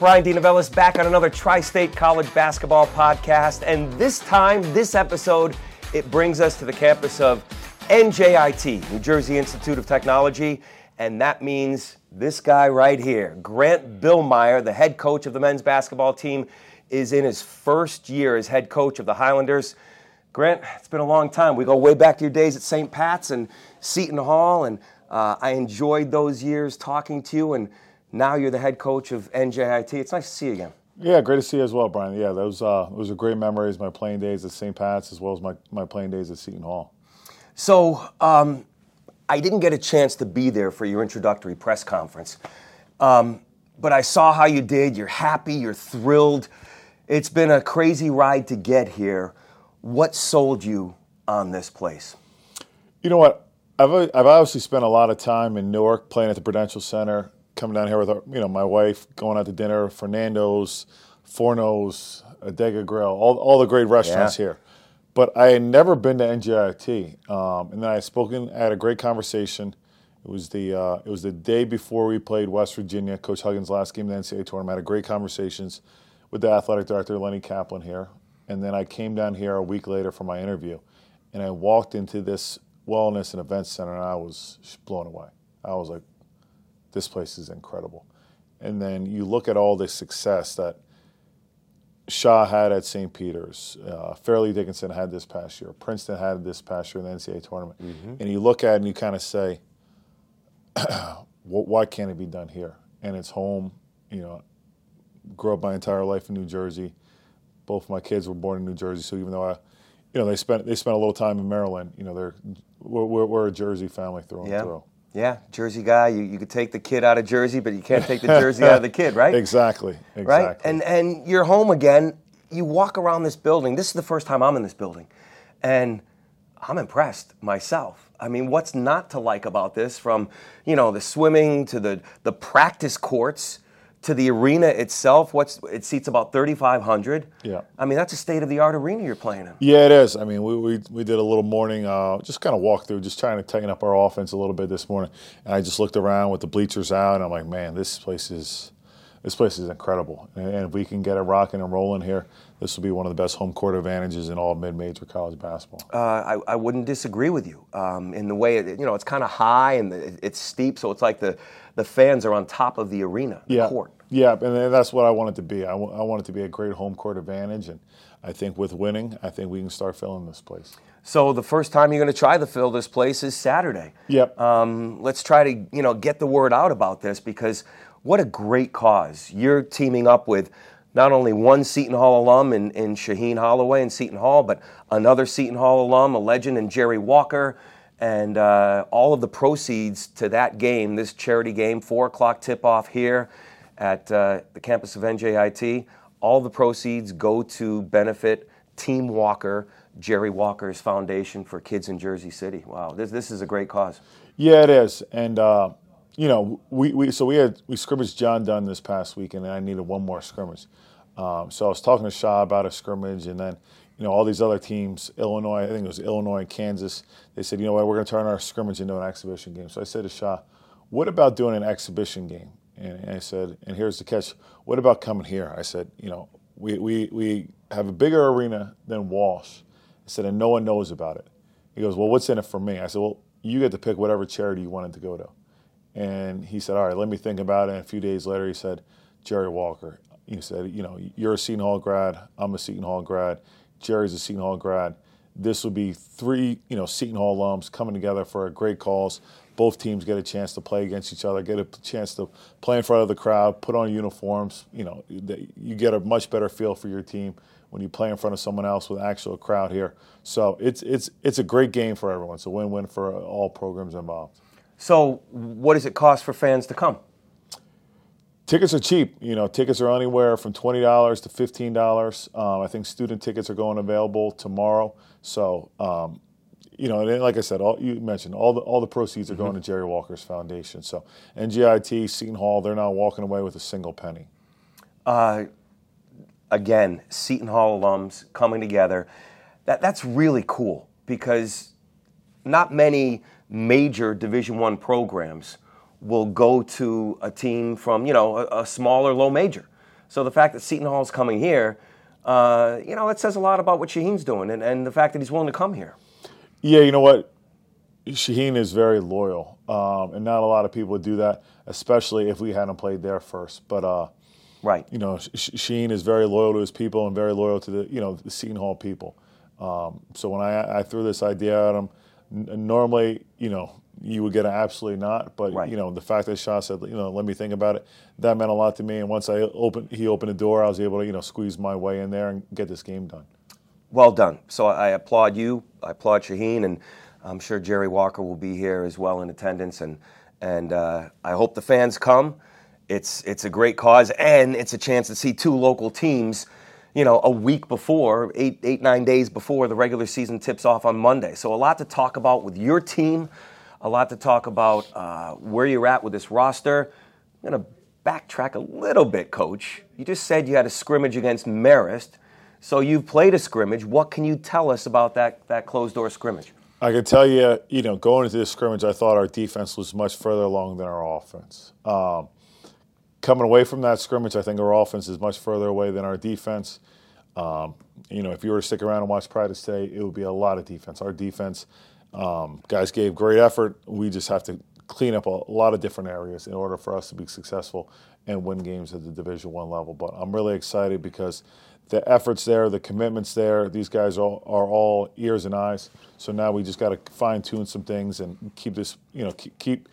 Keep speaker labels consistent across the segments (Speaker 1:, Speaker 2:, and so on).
Speaker 1: Bryan DeNovellis back on another Tri State College Basketball podcast. And this time, this episode, it brings us to the campus of NJIT, New Jersey Institute of Technology. And that means this guy right here, Grant Billmeier, the head coach of the men's basketball team, is in his first year as head coach of the Highlanders. Grant, it's been a long time. We go way back to your days at St. Pat's and Seton Hall, and uh, I enjoyed those years talking to you. And now you're the head coach of NJIT. It's nice to see you again.
Speaker 2: Yeah, great to see you as well, Bryan. Yeah, those uh, those are great memories. My playing days at St. Pat's as well as my, my playing days at Seton Hall.
Speaker 1: So um, I didn't get a chance to be there for your introductory press conference, um, but I saw how you did. You're happy. You're thrilled. It's been a crazy ride to get here. What sold you on this place?
Speaker 2: You know what? I've I've obviously spent a lot of time in Newark playing at the Prudential Center coming down here with our, you know my wife, going out to dinner, Fernando's, Forno's, Adega Grill, all all the great restaurants yeah. here. But I had never been to NJIT, um, and then I had spoken. I had a great conversation. It was the uh, it was the day before we played West Virginia. Coach Huggins' last game in the NCAA tournament. I had great conversations with the athletic director Lenny Kaplan here, and then I came down here a week later for my interview, and I walked into this wellness and events center, and I was blown away. I was like, this place is incredible. And then you look at all the success that Sha had at St. Peter's, uh, Fairleigh Dickinson had this past year, Princeton had this past year in the NCAA tournament. Mm-hmm. And you look at it and you kind of say, why can't it be done here? And it's home. You know, grew up my entire life in New Jersey. Both my kids were born in New Jersey, so even though I, you know, they spent they spent a little time in Maryland. You know, they're we're, we're a Jersey family through and
Speaker 1: yeah.
Speaker 2: through.
Speaker 1: Yeah, Jersey guy. You, you could take the kid out of Jersey, but you can't take the Jersey out of the kid, right?
Speaker 2: Exactly. Exactly.
Speaker 1: Right. And and you're home again. You walk around this building. This is the first time I'm in this building, and I'm impressed myself. I mean, what's not to like about this? From you know the swimming to the the practice courts to the arena itself, what's it seats about 3,500.
Speaker 2: Yeah.
Speaker 1: I mean, that's a state of the art arena you're playing in.
Speaker 2: Yeah, it is. I mean, we, we, we did a little morning, uh, just kind of walk through, just trying to tighten up our offense a little bit this morning. And I just looked around with the bleachers out, and I'm like, man, this place is this place is incredible. And, and if we can get it rocking and rolling here, this will be one of the best home court advantages in all mid-major college basketball.
Speaker 1: Uh, I, I wouldn't disagree with you um, in the way it, you know it's kind of high and it's steep, so it's like the the fans are on top of the arena, the
Speaker 2: yeah.
Speaker 1: court.
Speaker 2: Yeah, and that's what I want it to be. I, w- I want it to be a great home court advantage, and I think with winning, I think we can start filling this place.
Speaker 1: So the first time you're going to try to fill this place is Saturday.
Speaker 2: Yep.
Speaker 1: Um, let's try to you know get the word out about this because what a great cause you're teaming up with. Not only one Seton Hall alum in, in Shaheen Holloway in Seton Hall, but another Seton Hall alum, a legend in Jerry Walker, and uh, all of the proceeds to that game, this charity game, four o'clock tip off here at uh, the campus of NJIT. All the proceeds go to benefit Team Walker, Jerry Walker's foundation for kids in Jersey City. Wow, this, this is a great cause.
Speaker 2: Yeah, it is. And, uh, you know, we, we so we had we scrimmaged John Dunne this past week, and I needed one more scrimmage. Um, so I was talking to Sha about a scrimmage, and then you know all these other teams, Illinois, I think it was Illinois and Kansas. They said, you know what, we're going to turn our scrimmage into an exhibition game. So I said to Sha, what about doing an exhibition game? And I said, and here's the catch. What about coming here? I said, you know, we, we, we have a bigger arena than Walsh. I said, and no one knows about it. He goes, well, what's in it for me? I said, well, you get to pick whatever charity you wanted to go to. And he said, all right, let me think about it. And a few days later, he said, Jerry Walker. He said, you know, you're a Seton Hall grad. I'm a Seton Hall grad. Jerry's a Seton Hall grad. This will be three, you know, Seton Hall alums coming together for a great cause both teams get a chance to play against each other, get a chance to play in front of the crowd, put on uniforms. You know, you get a much better feel for your team when you play in front of someone else with actual crowd here. So it's it's it's a great game for everyone. It's a win-win for all programs involved.
Speaker 1: So, what does it cost for fans to come?
Speaker 2: Tickets are cheap. You know, tickets are anywhere from twenty dollars to fifteen dollars. Um, I think student tickets are going available tomorrow. So um, you know, and like I said, all, you mentioned all the all the proceeds are going mm-hmm. to Jerry Walker's foundation. So NJIT, Seton Hall, they're not walking away with a single penny.
Speaker 1: Uh, again, Seton Hall alums coming together. That that's really cool because not many major Division One programs will go to a team from you know a, a smaller low major. So the fact that Seton Hall is coming here, uh, you know, it says a lot about what Shaheen's doing and, and the fact that he's willing to come here.
Speaker 2: Yeah, you know what? Shaheen is very loyal, um, and not a lot of people would do that, especially if we hadn't played there first. But uh,
Speaker 1: Right.
Speaker 2: you know, Sh- Shaheen is very loyal to his people and very loyal to the you know the Seton Hall people. Um, so when I, I threw this idea at him, normally you know you would get an absolutely not, but
Speaker 1: Right.
Speaker 2: you know the fact that Sha said you know let me think about it, that meant a lot to me. And once I opened, he opened the door, I was able to you know squeeze my way in there and get this game done.
Speaker 1: Well done. So I applaud you. I applaud Shaheen, and I'm sure Jerry Walker will be here as well in attendance. And and uh, I hope the fans come. It's it's a great cause, and it's a chance to see two local teams. You know, a week before, eight eight nine days before the regular season tips off on Monday. So a lot to talk about with your team. A lot to talk about uh, where you're at with this roster. I'm going to backtrack a little bit, Coach. You just said you had a scrimmage against Marist. So you've played a scrimmage. What can you tell us about that, that closed door scrimmage?
Speaker 2: I can tell you, you know, going into this scrimmage, I thought our defense was much further along than our offense. Um, coming away from that scrimmage, I think our offense is much further away than our defense. Um, you know, if you were to stick around and watch practice today, it would be a lot of defense. Our defense, um, guys gave great effort. We just have to clean up a lot of different areas in order for us to be successful and win games at the Division One level. But I'm really excited because the efforts there, the commitments there. These guys are, are all ears and eyes. So now we just got to fine tune some things and keep this, you know, keep keep,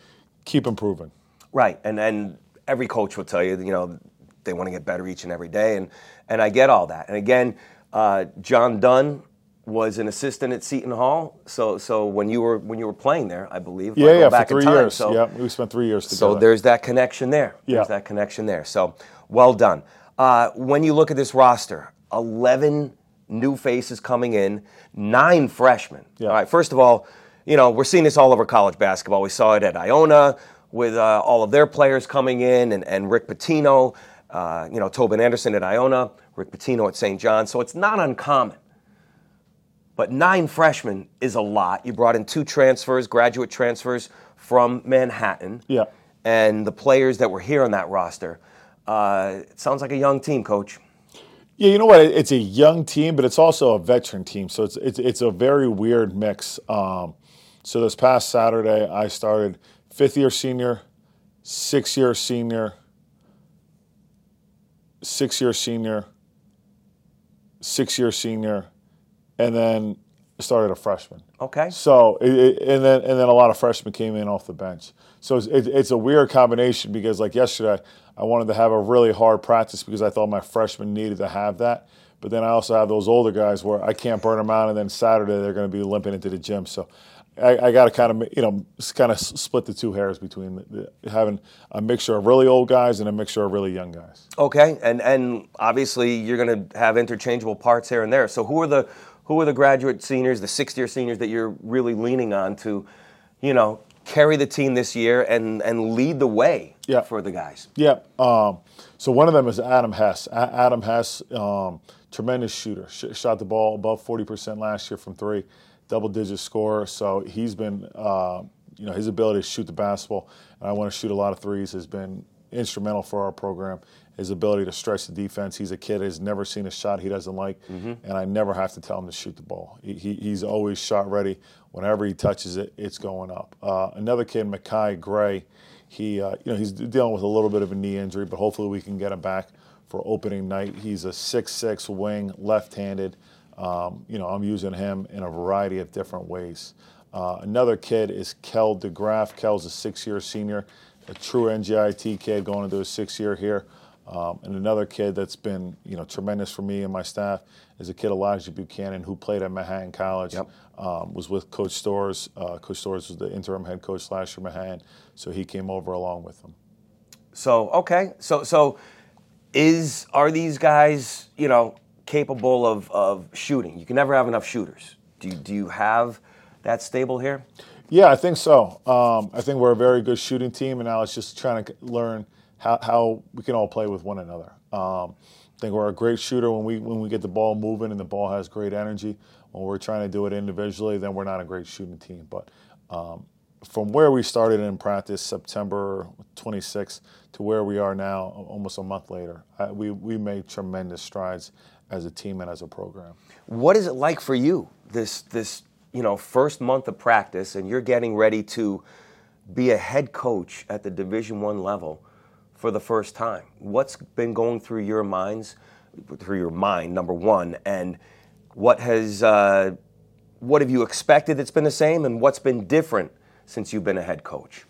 Speaker 2: keep improving.
Speaker 1: Right, and and every coach will tell you, you know, they want to get better each and every day, and and I get all that. And again, uh, John Dunne was an assistant at Seton Hall, so so when you were when you were playing there, I believe. if I
Speaker 2: Yeah, yeah, for
Speaker 1: back in
Speaker 2: three
Speaker 1: time,
Speaker 2: years.
Speaker 1: So,
Speaker 2: yeah, we spent three years together.
Speaker 1: So there's that connection there.
Speaker 2: Yeah.
Speaker 1: There's that connection there. So well done. Uh, when you look at this roster, 11 new faces coming in, nine freshmen.
Speaker 2: Yeah.
Speaker 1: All right, first of all, you know, we're seeing this all over college basketball. We saw it at Iona with uh, all of their players coming in and, and Rick Pitino, uh, you know, Tobin Anderson at Iona, Rick Pitino at St. John. So it's not uncommon. But nine freshmen is a lot. You brought in two transfers, graduate transfers from Manhattan.
Speaker 2: Yeah.
Speaker 1: And the players that were here on that roster. Uh, it sounds like a young team, coach.
Speaker 2: Yeah, you know what? It's a young team, but it's also a veteran team. So it's it's, it's a very weird mix. Um, so this past Saturday, I started fifth year senior, six year senior, six year senior, six year senior, and then started a freshman.
Speaker 1: Okay.
Speaker 2: So it, it- and then and then a lot of freshmen came in off the bench. So it's, it, it's a weird combination because like yesterday, I wanted to have a really hard practice because I thought my freshmen needed to have that. But then I also have those older guys where I can't burn them out, and then Saturday they're going to be limping into the gym. So I, I got to kind of you know kind of split the two hairs between the, the, having a mixture of really old guys and a mixture of really young guys.
Speaker 1: Okay, and and obviously you're going to have interchangeable parts here and there. So who are the who are the graduate seniors, the sixth year seniors that you're really leaning on to, you know, carry the team this year and and lead the way
Speaker 2: Yeah.
Speaker 1: for the guys?
Speaker 2: Yeah. Um, so one of them is Adam Hess. A- Adam Hess, um, tremendous shooter. Sh- shot the ball above 40% last year from three, double digit scorer. So he's been, uh, you know, his ability to shoot the basketball, and I want to shoot a lot of threes, has been instrumental for our program. His ability to stretch the defense. He's a kid has never seen a shot he doesn't like, and I never have to tell him to shoot the ball. He, he, he's always shot ready. Whenever he touches it, it's going up. Uh, another kid, Makai Gray, he, uh, you know, he's dealing with a little bit of a knee injury, but hopefully we can get him back for opening night. He's a six-six wing, left-handed. Um, you know, I'm using him in a variety of different ways. Uh, another kid is Kel DeGraff. Kjell's a six-year senior, a true NJIT kid going into his sixth year here. Um, and another kid that's been, you know, tremendous for me and my staff is a kid Elijah Buchanan who played at Manhattan College.
Speaker 1: Yep.
Speaker 2: Um, was with Coach Stores. Uh, Coach Stores was the interim head coach last year, Manhattan, so he came over along with them.
Speaker 1: So okay, so so is are these guys you know capable of of shooting? You can never have enough shooters. Do you, do you have that stable here?
Speaker 2: Yeah, I think so. Um, I think we're a very good shooting team, and now it's just trying to learn how, how we can all play with one another. Um, I think we're a great shooter when we when we get the ball moving and the ball has great energy. When we're trying to do it individually, then we're not a great shooting team. But um, from where we started in practice September 26th to where we are now, almost a month later, I, we we made tremendous strides as a team and as a program.
Speaker 1: What is it like for you this this you know first month of practice, and you're getting ready to be a head coach at the Division One level for the first time? What's been going through your minds, through your mind, number one, and what has uh, what have you expected that's been the same, and what's been different since you've been a head coach?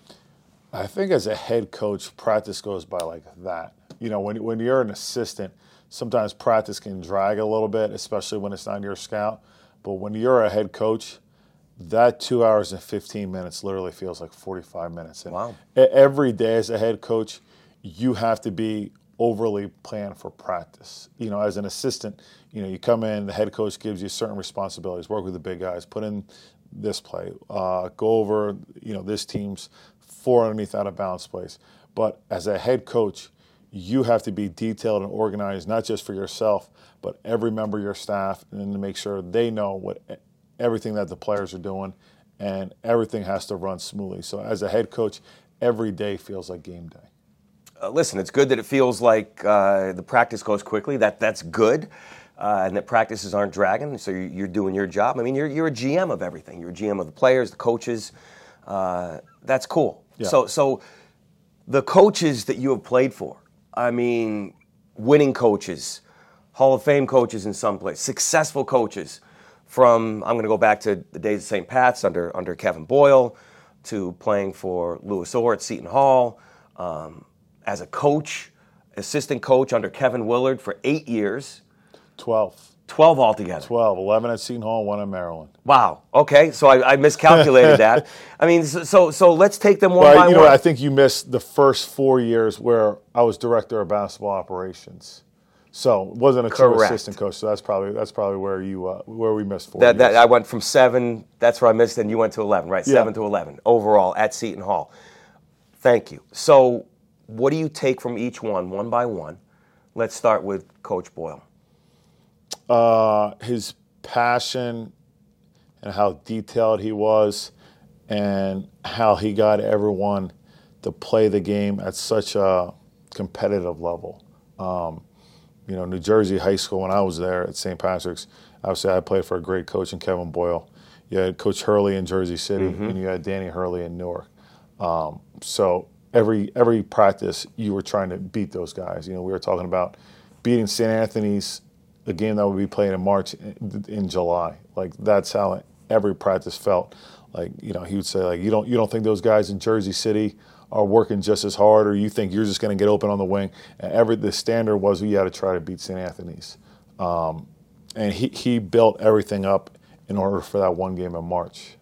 Speaker 2: I think as a head coach, practice goes by like that. You know, when when you're an assistant, sometimes practice can drag a little bit, especially when it's not your scout. But when you're a head coach, that two hours and 15 minutes literally feels like 45 minutes. And
Speaker 1: wow.
Speaker 2: Every day as a head coach, you have to be overly planned for practice. You know, as an assistant, you know, you come in, the head coach gives you certain responsibilities, work with the big guys, put in this play, uh, go over, you know, this team's four underneath out of balance plays. But as a head coach, you have to be detailed and organized, not just for yourself, but every member of your staff, and to make sure they know what everything that the players are doing, and everything has to run smoothly. So as a head coach, every day feels like game day.
Speaker 1: Uh, listen, it's good that it feels like uh, the practice goes quickly. That that's good, uh, and that practices aren't dragging. So you're, you're, doing your job. I mean, you're you're a GM of everything. You're a GM of the players, the coaches. Uh, that's cool.
Speaker 2: Yeah.
Speaker 1: So so the coaches that you have played for. I mean, winning coaches, Hall of Fame coaches in some place, successful coaches from I'm going to go back to the days of St. Pat's under under Kevin Boyle to playing for Louis Orr at Seton Hall um, as a coach, assistant coach under Kevin Willard for eight years.
Speaker 2: Twelve.
Speaker 1: 12 altogether.
Speaker 2: 12, 11 at Seton Hall, one at Maryland.
Speaker 1: Wow. Okay, so I, I miscalculated that. I mean, so, so, so let's take them one
Speaker 2: well,
Speaker 1: by
Speaker 2: you
Speaker 1: one.
Speaker 2: Know, I think you missed the first four years where I was director of basketball operations. So wasn't a true
Speaker 1: Correct.
Speaker 2: assistant coach. So that's probably that's probably where you uh, where we missed four.
Speaker 1: That, that. I went from seven. That's where I missed, and you went to eleven, right?
Speaker 2: Yeah.
Speaker 1: Seven to eleven overall at Seton Hall. Thank you. So, what do you take from each one, one by one? Let's start with Coach Boyle.
Speaker 2: Uh, his passion and how detailed he was, and how he got everyone to play the game at such a competitive level. Um, you know, New Jersey high school when I was there at St. Patrick's, obviously I played for a great coach in Kevin Boyle. You had Coach Hurley in Jersey City, and you had Danny Hurley in Newark. Um, so every every practice, you were trying to beat those guys. You know, we were talking about beating St. Anthony's, a game that would be played in March, in, July. Like that's how every practice felt. Like you know, he would say like, you don't you don't think those guys in Jersey City are working just as hard, or you think you're just going to get open on the wing? And every the standard was we had to try to beat St. Anthony's, um, and he he built everything up in order for that one game in March.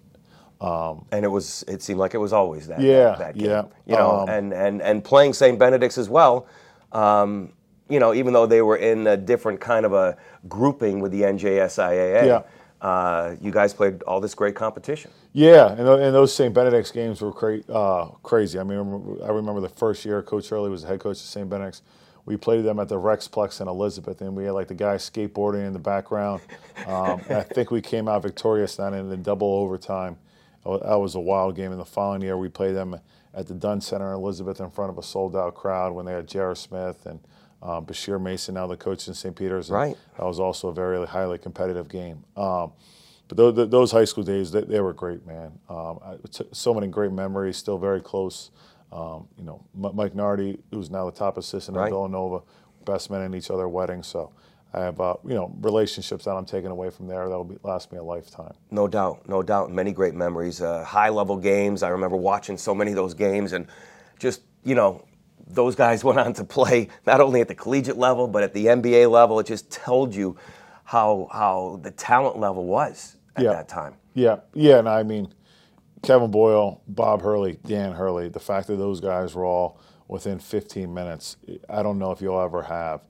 Speaker 1: And it was. It seemed like it was always that.
Speaker 2: Yeah,
Speaker 1: that, that game.
Speaker 2: yeah.
Speaker 1: You know,
Speaker 2: Um,
Speaker 1: and and and playing St. Benedict's as well. Um, you know, even though they were in a different kind of a grouping with the NJSIAA,
Speaker 2: Yeah.
Speaker 1: uh, you guys played all this great competition.
Speaker 2: Yeah, and, and those St. Benedict's games were cra- uh, crazy. I mean, I remember- the first year Coach Hurley was the head coach of St. Benedict's. We played them at the Rexplex in Elizabeth, and we had like the guy skateboarding in the background. Um, I think we came out victorious then in the double overtime. That was a wild game. And the following year, we played them at the Dunn Center in Elizabeth in front of a sold out crowd when they had Jarrett Smith and uh, Bashir Mason, now the coach in St. Peter's.
Speaker 1: Right.
Speaker 2: That was also a very highly competitive game. Um, but those, those high school days, they, they were great, man. Um, I, t- so many great memories, still very close. Um, you know, M- Mike Nardi, who's now the top assistant
Speaker 1: Right.
Speaker 2: at Villanova, best men in each other's weddings. So I have, uh, you know, relationships that I'm taking away from there that will be, last me a lifetime.
Speaker 1: No doubt, no doubt. Many great memories. Uh, high level games. I remember watching so many of those games, and just you know, those guys went on to play not only at the collegiate level but at the NBA level. It just told you how how the talent level was at
Speaker 2: Yeah.
Speaker 1: that time.
Speaker 2: Yeah, yeah, and I mean, Kevin Boyle, Bob Hurley, Dan Hurley, the fact that those guys were all within 15 minutes, I don't know if you'll ever have.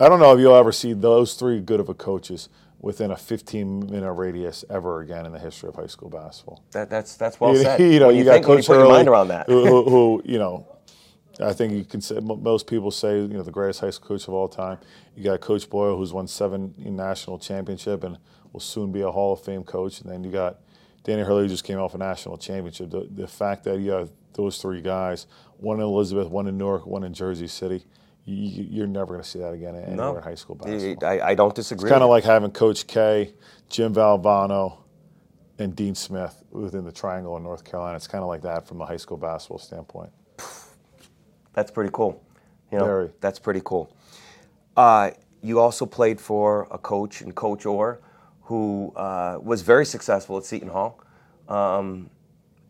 Speaker 2: I don't know if you'll ever see those three good of a coaches within a 15 minute radius ever again in the history of high school basketball.
Speaker 1: That, that's that's well
Speaker 2: You-
Speaker 1: said.
Speaker 2: you know, you,
Speaker 1: you,
Speaker 2: got
Speaker 1: think, you
Speaker 2: Coach
Speaker 1: put your mind around that.
Speaker 2: who, who, who, you know, I think you can say most people say you know the greatest high school coach of all time. You got Coach Boyle, who's won seven national championship and will soon be a Hall of Fame coach, and then you got Danny Hurley who just came off a national championship. The, the fact that you have those three guys, one in Elizabeth, one in Newark, one in Jersey City, you, are never going to see that again anywhere no. in high school basketball.
Speaker 1: I, I don't disagree.
Speaker 2: It's kind of like having Coach K, Jim Valvano, and Dean Smith within the triangle in North Carolina. It's kind of like that from the high school basketball standpoint.
Speaker 1: That's pretty cool.
Speaker 2: You know, Very.
Speaker 1: That's pretty cool. Uh, you also played for a coach and Coach Orr, who uh, was very successful at Seton Hall. Um,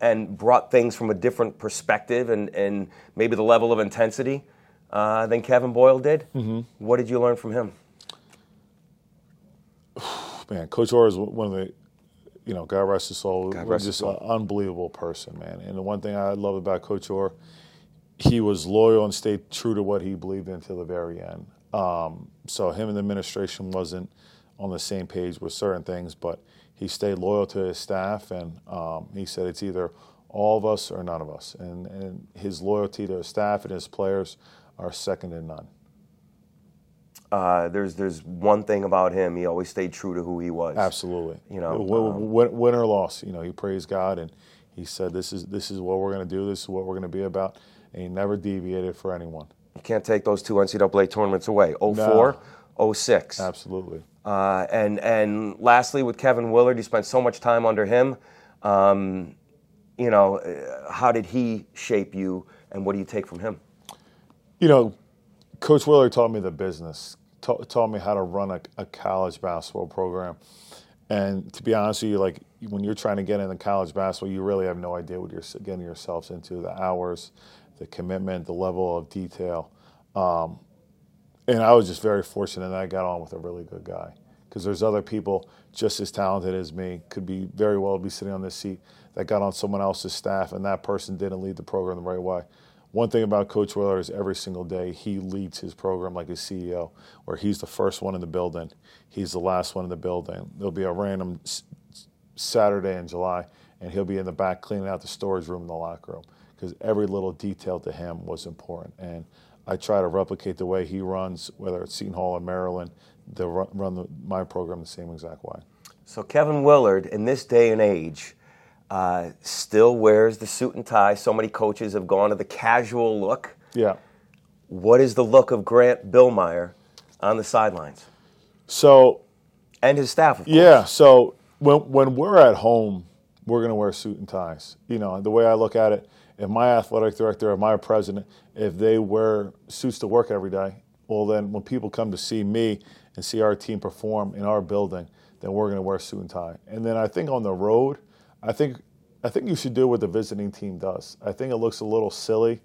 Speaker 1: and brought things from a different perspective and, and maybe the level of intensity uh, than Kevin Boyle did. Mm-hmm. What did you learn from him?
Speaker 2: Man, Coach Orr is one of the you know, God rest his soul, God rest just an unbelievable person, man. And the one thing I love about Coach Orr, he was loyal and stayed true to what he believed in until the very end. Um, so him and the administration wasn't on the same page with certain things, but he stayed loyal to his staff, and um, he said it's either all of us or none of us. And, and his loyalty to his staff and his players are second to none.
Speaker 1: Uh, there's there's one thing about him. He always stayed true to who he was.
Speaker 2: Absolutely.
Speaker 1: You know,
Speaker 2: um, win, win, or loss, you know, he praised God and he said, "This is this is what we're going to do. This is what we're going to be about." And he never deviated for anyone.
Speaker 1: You can't take those two NCAA tournaments away. 04, no. 06.
Speaker 2: Absolutely.
Speaker 1: Uh, and and lastly, with Kevin Willard, you spent so much time under him. Um, you know, uh, how did he shape you, and what do you take from him?
Speaker 2: You know, Coach Willard taught me the business, ta- taught me how to run a, a, college basketball program. And to be honest with you, like when you're trying to get into college basketball, you really have no idea what you're getting yourselves into the hours, the commitment, the level of detail. Um, and I was just very fortunate that I got on with a really good guy because there's other people just as talented as me, could be very well be sitting on this seat that got on someone else's staff and that person didn't lead the program the right way one thing about Coach Willard is every single day he leads his program like a CEO, where he's the first one in the building, he's the last one in the building. There'll be a random Saturday in July, and he'll be in the back cleaning out the storage room in the locker room because every little detail to him was important. And I try to replicate the way he runs, whether it's Seton Hall or Maryland, to run the, my program the same exact way.
Speaker 1: So Kevin Willard, in this day and age, uh, still wears the suit and tie. So many coaches have gone to the casual look.
Speaker 2: Yeah.
Speaker 1: What is the look of Grant Billmeier on the sidelines?
Speaker 2: So,
Speaker 1: and his staff.
Speaker 2: Yeah. So when when we're at home, we're going to wear suit and ties. You know, the way I look at it, if my athletic director or my president, if they wear suits to work every day, well, then when people come to see me and see our team perform in our building, then we're going to wear suit and tie. And then I think on the road, I think I think you should do what the visiting team does. I think it looks a little silly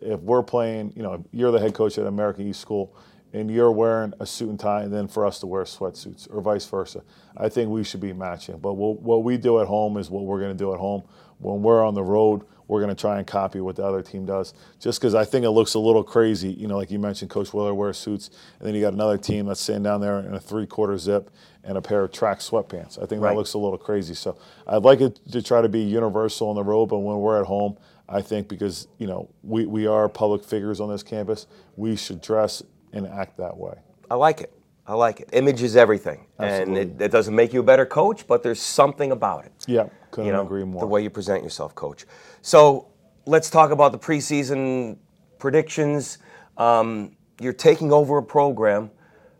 Speaker 2: if we're playing. You know, you're the head coach at American East School, and you're wearing a suit and tie, and then for us to wear sweatsuits, or vice versa. I think we should be matching. But we'll, what we do at home is what we're going to do at home. When we're on the road, we're going to try and copy what the other team does. Just because I think it looks a little crazy, you know, like you mentioned, Coach Willard wears suits, and then you got another team that's sitting down there in a three-quarter zip and a pair of track sweatpants. I think right. that looks a little crazy. So I'd like it to try to be universal on the road, but when we're at home, I think because you know we, we are public figures on this campus, we should dress and act that way.
Speaker 1: I like it. I like it. Image is everything, Absolutely. and it, it, doesn't make you a better coach, but there's something about it.
Speaker 2: Yeah, couldn't you know, agree more.
Speaker 1: The way you present yourself, coach. So let's talk about the preseason predictions. Um, you're taking over a program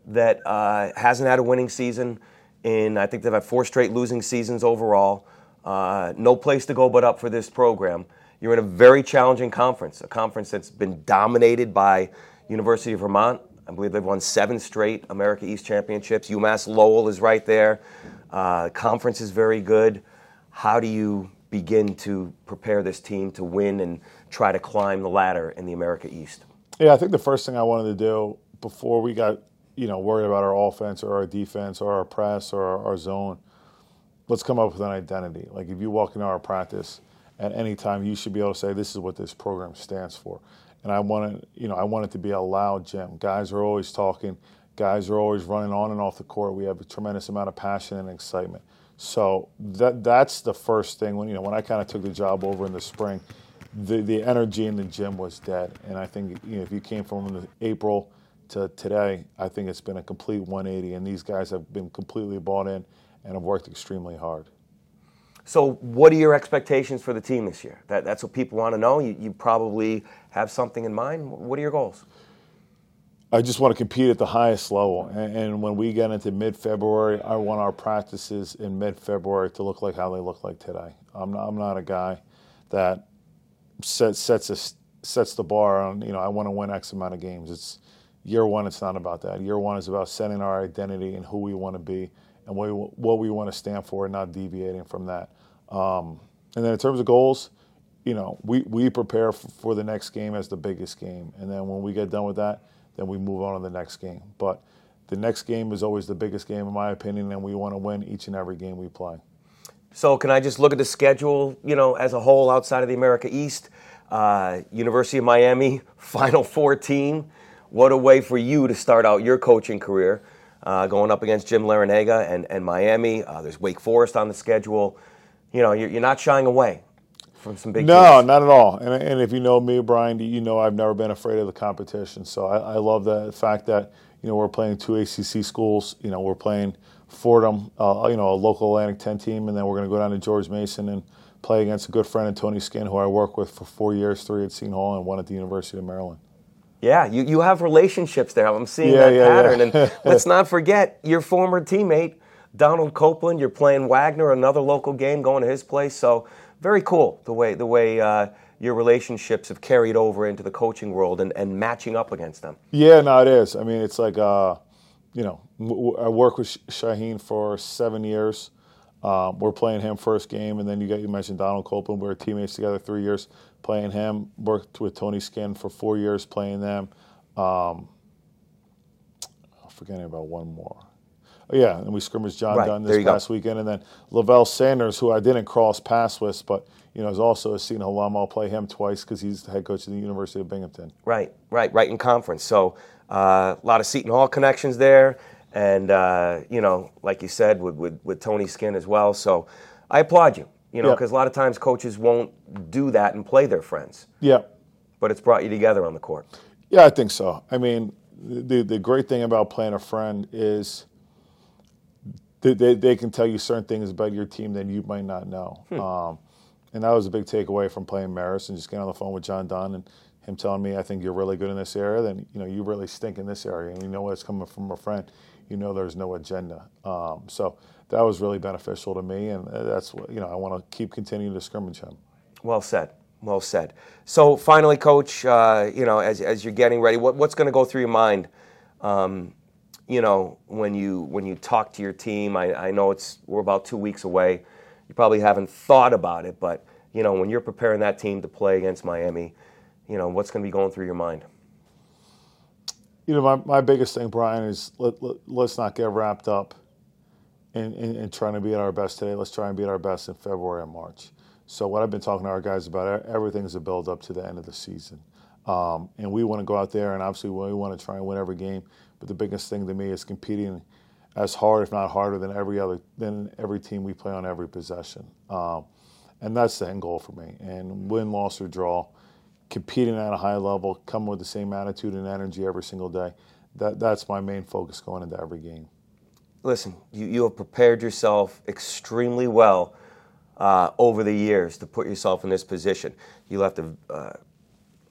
Speaker 1: that uh, hasn't had a winning season in, I think they've had four straight losing seasons overall. Uh, no place to go but up for this program. You're in a very challenging conference, a conference that's been dominated by University of Vermont, I believe they've won seven straight America East championships. UMass Lowell is right there. Uh, conference is very good. How do you begin to prepare this team to win and try to climb the ladder in the America East?
Speaker 2: Yeah, I think the first thing I wanted to do before we got you know worried about our offense or our defense or our press or our, our zone, let's come up with an identity. Like if you walk into our practice at any time, you should be able to say, "This is what this program stands for." and I wanted, you know, I want it to be a loud gym. Guys are always talking. Guys are always running on and off the court. We have a tremendous amount of passion and excitement. So that that's the first thing. When you know, when I kind of took the job over in the spring, the the energy in the gym was dead. And I think you know, if you came from April to today, I think it's been a complete 180. And these guys have been completely bought in and have worked extremely hard.
Speaker 1: So, what are your expectations for the team this year? That, that's what people want to know. You, you probably have something in mind. What are your goals?
Speaker 2: I just want to compete at the highest level. And, and when we get into mid February, I want our practices in mid February to look like how they look like today. I'm not, I'm not a guy that sets sets, a, sets the bar on, you know, I want to win X amount of games. It's year one, it's not about that. Year one is about setting our identity and who we want to be and what we, what we want to stand for and not deviating from that. Um, and then in terms of goals, you know, we, we prepare for, for, the next game as the biggest game. And then when we get done with that, then we move on to the next game. But the next game is always the biggest game, in my opinion, and we want to win each and every game we play.
Speaker 1: So, can I just look at the schedule, you know, as a whole outside of the America East? Uh, University of Miami, Final Four team. What a way for you to start out your coaching career, uh, going up against Jim Larrañaga and, and Miami. Uh, there's Wake Forest on the schedule you know, you're, you're not shying away from some big.
Speaker 2: No, not at all. And, and if you know me, Bryan, you know I've never been afraid of the competition. So I, I love the fact that you know we're playing two ACC schools. You know we're playing Fordham, uh, you know a local Atlantic 10 team, and then we're going to go down to George Mason and play against a good friend of Tony Skinn, who I worked with for four years, three at Seton Hall and one at the University of Maryland.
Speaker 1: Yeah, you, you have relationships there. I'm seeing yeah, that yeah, pattern. Yeah. and let's not forget your former teammate Donald Copeland. You're playing Wagner, another local game, going to his place. So very cool the way the way uh, your relationships have carried over into the coaching world and, and matching up against them.
Speaker 2: Yeah, no, it is. I mean, it's like uh, you know, I worked with Shaheen for seven years. Um, we're playing him first game, and then you got you mentioned Donald Copeland. We were teammates together three years playing him. Worked with Tony Skinn for four years playing them. Um, I'm forgetting about one more. Oh, yeah, and we scrimmaged John right. Dunne this past go. weekend, and then Levell Sanders, who I didn't cross paths with, but you know is also a Seton alum. I'll play him twice because he's the head coach of the University of Binghamton.
Speaker 1: Right, right, right in conference. So uh, a lot of Seton Hall connections there, and uh, you know, like you said, with, with, with Tony Skinn as well. So I applaud you. You know, because yep. a lot of times coaches won't do that and play their friends.
Speaker 2: Yeah.
Speaker 1: But it's brought you together on the court.
Speaker 2: Yeah, I think so. I mean, the the great thing about playing a friend is they, they, can tell you certain things about your team that you might not know. Hmm. Um, and that was a big takeaway from playing Marist and just getting on the phone with John Dunne and him telling me, I think you're really good in this area. Then you know you really stink in this area, and you know what's coming from a friend. You know there's no agenda. Um, so that was really beneficial to me, and that's what you know I want to keep continuing to scrimmage him.
Speaker 1: Well said. Well said. So finally, Coach, uh, you know, as, as you're getting ready, what, what's going to go through your mind um, you know, when you when you talk to your team, I, I know it's we're about two weeks away. You probably haven't thought about it, but you know, when you're preparing that team to play against Miami, you know, what's going to be going through your mind?
Speaker 2: You know, my, my biggest thing, Bryan, is let, let, us not get wrapped up in, in, in, trying to be at our best today. Let's try and be at our best in February and March. So, what I've been talking to our guys about, everything is a build up to the end of the season. Um, and we want to go out there and obviously we want to try and win every game. But the biggest thing to me is competing as hard, if not harder, than every other than every team we play on every possession. Um, and that's the end goal for me. And win, loss, or draw, competing at a high level, coming with the same attitude and energy every single day. That that's my main focus going into every game.
Speaker 1: Listen, you, you have prepared yourself extremely well uh, over the years to put yourself in this position. You left a, uh,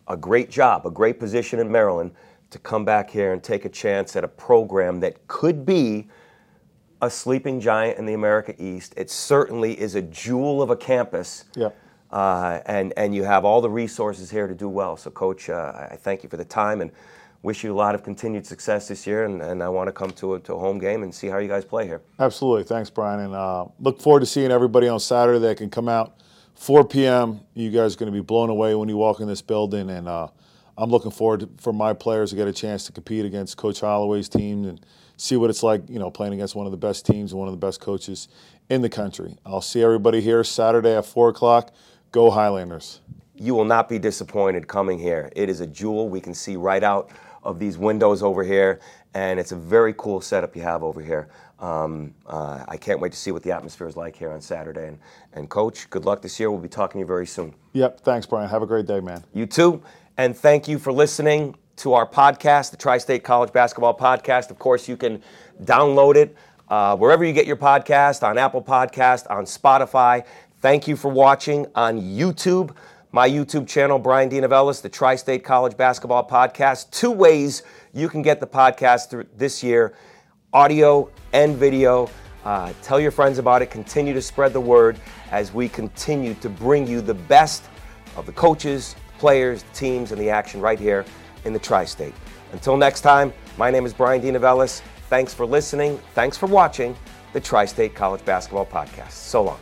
Speaker 1: a great job, a great position in Maryland to come back here and take a chance at a program that could be a sleeping giant in the America East. It certainly is a jewel of a campus.
Speaker 2: Yeah.
Speaker 1: Uh, and, and you have all the resources here to do well. So, Coach, uh, I thank you for the time and wish you a lot of continued success this year. And, and I want to come to a, to a home game and see how you guys play here.
Speaker 2: Absolutely. Thanks, Brian. And uh, look forward to seeing everybody on Saturday that can come out. 4 p.m. You guys are going to be blown away when you walk in this building. And uh, I'm looking forward to, for my players to get a chance to compete against Coach Holloway's team and see what it's like, you know, playing against one of the best teams and one of the best coaches in the country. I'll see everybody here Saturday at four o'clock. Go Highlanders!
Speaker 1: You will not be disappointed coming here. It is a jewel we can see right out of these windows over here, and it's a very cool setup you have over here. Um, uh, I can't wait to see what the atmosphere is like here on Saturday. And, and, Coach, good luck this year. We'll be talking to you very soon.
Speaker 2: Yep. Thanks, Bryan. Have a great day, man.
Speaker 1: You too. And thank you for listening to our podcast, the Tri State College Basketball Podcast. Of course, you can download it. uh, wherever you get your podcast, on Apple Podcast, on Spotify. Thank you for watching on YouTube. My YouTube channel, Bryan DeNovellis, the Tri State College Basketball Podcast. Two ways you can get the podcast through this year audio and video. Uh, tell your friends about it. Continue to spread the word as we continue to bring you the best of the coaches, players, teams, and the action right here in the Tri State. Until next time, my name is Bryan DeNovellis. Thanks for listening. Thanks for watching the Tri State College Basketball Podcast. So long.